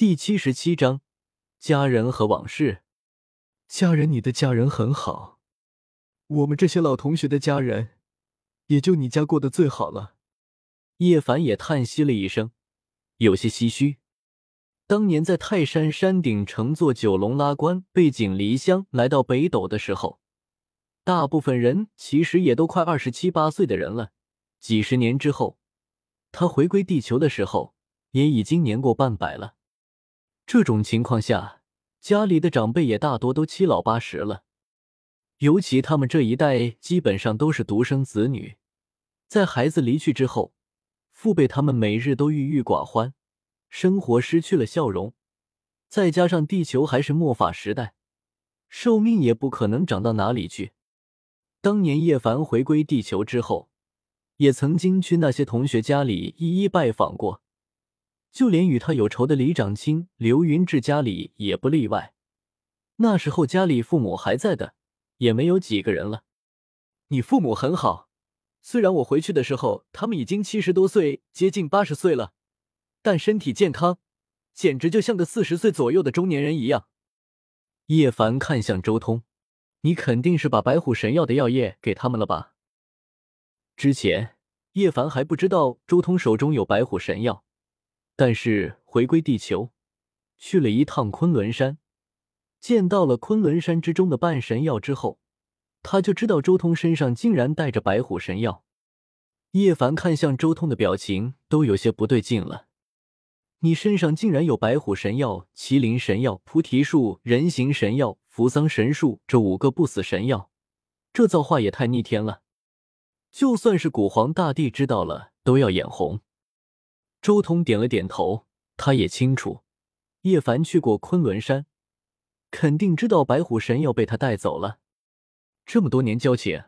第七十七章家人和往事。家人，你的家人很好，我们这些老同学的家人，也就你家过得最好了。叶凡也叹息了一声，有些唏嘘。当年在泰山山顶乘坐九龙拉棺背井离乡来到北斗的时候，大部分人其实也都快二十七八岁的人了。几十年之后，他回归地球的时候，也已经年过半百了。这种情况下，家里的长辈也大多都七老八十了。尤其他们这一代基本上都是独生子女，在孩子离去之后，父辈他们每日都郁郁寡欢。生活失去了笑容，再加上地球还是末法时代，寿命也不可能长到哪里去。当年叶凡回归地球之后，也曾经去那些同学家里一一拜访过，就连与他有仇的李长青、刘云志家里也不例外。那时候家里父母还在的，也没有几个人了。你父母很好，虽然我回去的时候他们已经七十多岁，接近八十岁了。但身体健康，简直就像个四十岁左右的中年人一样。叶凡看向周通：“你肯定是把白虎神药的药液给他们了吧？”之前叶凡还不知道周通手中有白虎神药，但是回归地球，去了一趟昆仑山，见到了昆仑山之中的半神药之后，他就知道周通身上竟然带着白虎神药。叶凡看向周通的表情都有些不对劲了。你身上竟然有白虎神药、麒麟神药、菩提树、人形神药、扶桑神树这五个不死神药，这造化也太逆天了！就算是古皇大帝知道了，都要眼红。周通点了点头，他也清楚，叶凡去过昆仑山，肯定知道白虎神药被他带走了。这么多年交情，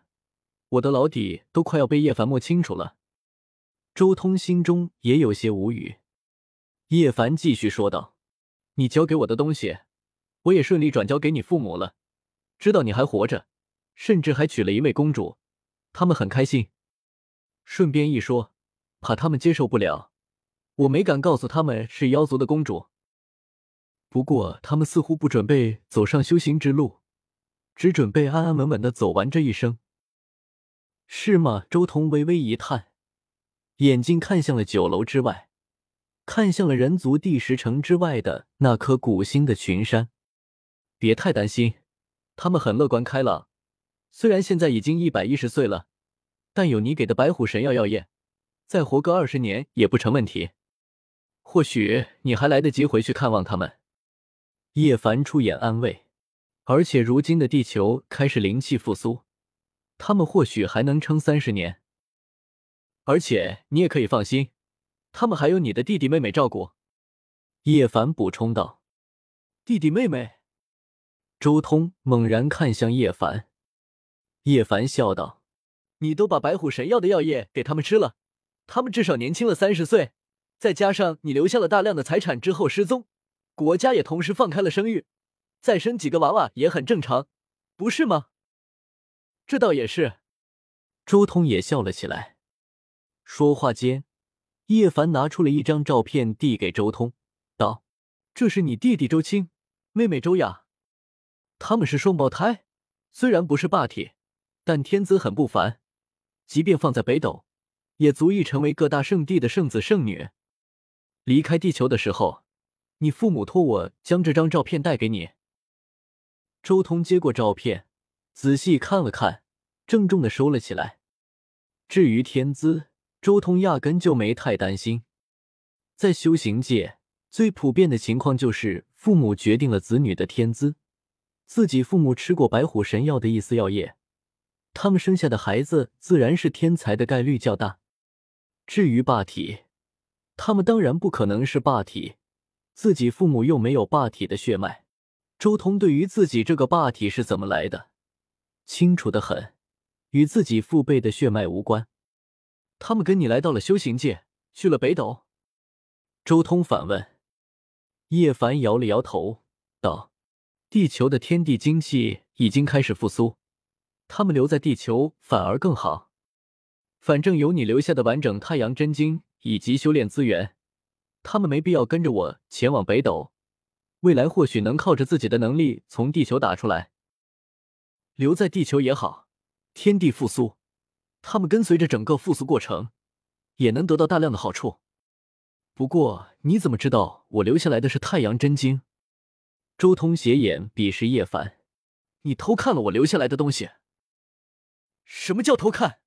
我的老底都快要被叶凡摸清楚了。周通心中也有些无语。叶凡继续说道：“你交给我的东西，我也顺利转交给你父母了。知道你还活着，甚至还娶了一位公主，他们很开心。顺便一说，怕他们接受不了，我没敢告诉他们是妖族的公主。不过他们似乎不准备走上修行之路，只准备安安稳稳的走完这一生，是吗？”周彤微微一叹，眼睛看向了酒楼之外。看向了人族第十城之外的那颗古星的群山，别太担心，他们很乐观开朗。虽然现在已经一百一十岁了，但有你给的白虎神药药液，再活个二十年也不成问题。或许你还来得及回去看望他们。叶凡出言安慰，而且如今的地球开始灵气复苏，他们或许还能撑三十年。而且你也可以放心。他们还有你的弟弟妹妹照顾，叶凡补充道：“弟弟妹妹。”周通猛然看向叶凡，叶凡笑道：“你都把白虎神药的药液给他们吃了，他们至少年轻了三十岁，再加上你留下了大量的财产之后失踪，国家也同时放开了生育，再生几个娃娃也很正常，不是吗？”这倒也是。周通也笑了起来，说话间。叶凡拿出了一张照片，递给周通，道：“这是你弟弟周青，妹妹周雅，他们是双胞胎。虽然不是霸体，但天资很不凡，即便放在北斗，也足以成为各大圣地的圣子圣女。离开地球的时候，你父母托我将这张照片带给你。”周通接过照片，仔细看了看，郑重的收了起来。至于天资，周通压根就没太担心，在修行界最普遍的情况就是父母决定了子女的天资，自己父母吃过白虎神药的一丝药液，他们生下的孩子自然是天才的概率较大。至于霸体，他们当然不可能是霸体，自己父母又没有霸体的血脉。周通对于自己这个霸体是怎么来的，清楚的很，与自己父辈的血脉无关。他们跟你来到了修行界，去了北斗。周通反问。叶凡摇了摇头，道：“地球的天地精气已经开始复苏，他们留在地球反而更好。反正有你留下的完整太阳真经以及修炼资源，他们没必要跟着我前往北斗，未来或许能靠着自己的能力从地球打出来。留在地球也好，天地复苏，他们跟随着整个复苏过程，也能得到大量的好处。不过，你怎么知道我留下来的是太阳真经？周通斜眼鄙视叶凡：“你偷看了我留下来的东西？什么叫偷看？”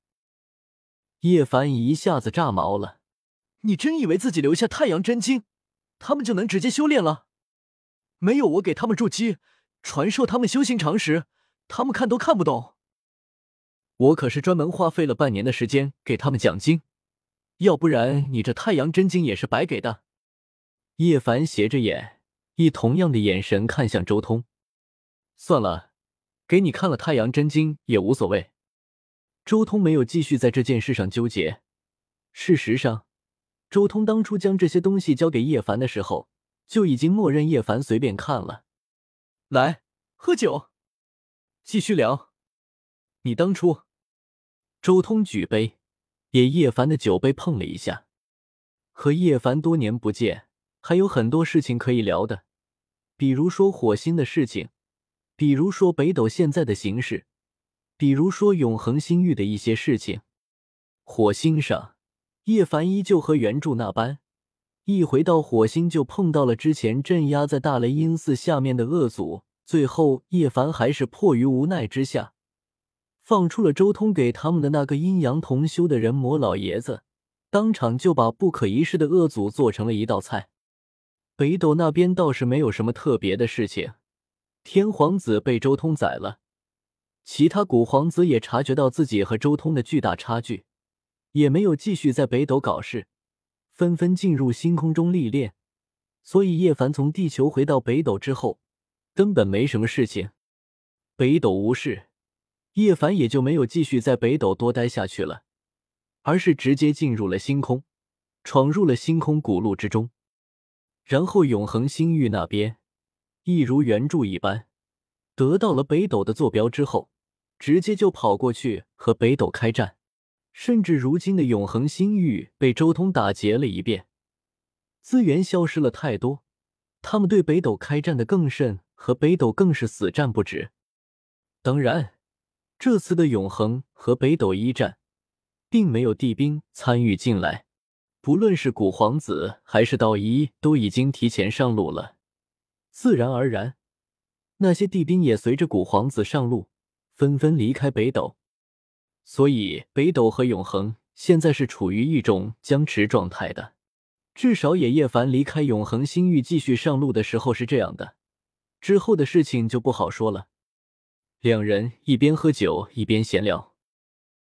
叶凡一下子炸毛了：“你真以为自己留下太阳真经，他们就能直接修炼了？没有我给他们筑基，传授他们修行常识，他们看都看不懂。我可是专门花费了半年的时间给他们讲经。”要不然你这太阳真经也是白给的。叶凡斜着眼，以同样的眼神看向周通。算了，给你看了太阳真经也无所谓。周通没有继续在这件事上纠结。事实上，周通当初将这些东西交给叶凡的时候，就已经默认叶凡随便看了。来，喝酒，继续聊。你当初，周通举杯。也叶凡的酒杯碰了一下，和叶凡多年不见，还有很多事情可以聊的，比如说火星的事情，比如说北斗现在的形势，比如说永恒星域的一些事情。火星上，叶凡依旧和原著那般，一回到火星就碰到了之前镇压在大雷音寺下面的恶祖，最后叶凡还是迫于无奈之下。放出了周通给他们的那个阴阳同修的人魔老爷子，当场就把不可一世的恶祖做成了一道菜。北斗那边倒是没有什么特别的事情，天皇子被周通宰了，其他古皇子也察觉到自己和周通的巨大差距，也没有继续在北斗搞事，纷纷进入星空中历练。所以叶凡从地球回到北斗之后，根本没什么事情，北斗无事。叶凡也就没有继续在北斗多待下去了，而是直接进入了星空，闯入了星空古路之中。然后永恒星域那边，一如原著一般，得到了北斗的坐标之后，直接就跑过去和北斗开战。甚至如今的永恒星域被周通打劫了一遍，资源消失了太多，他们对北斗开战的更甚，和北斗更是死战不止。当然。这次的永恒和北斗一战，并没有地兵参与进来，不论是古皇子还是道一，都已经提前上路了。自然而然，那些地兵也随着古皇子上路，纷纷离开北斗。所以，北斗和永恒现在是处于一种僵持状态的。至少，也叶凡离开永恒星域继续上路的时候是这样的。之后的事情就不好说了。两人一边喝酒一边闲聊。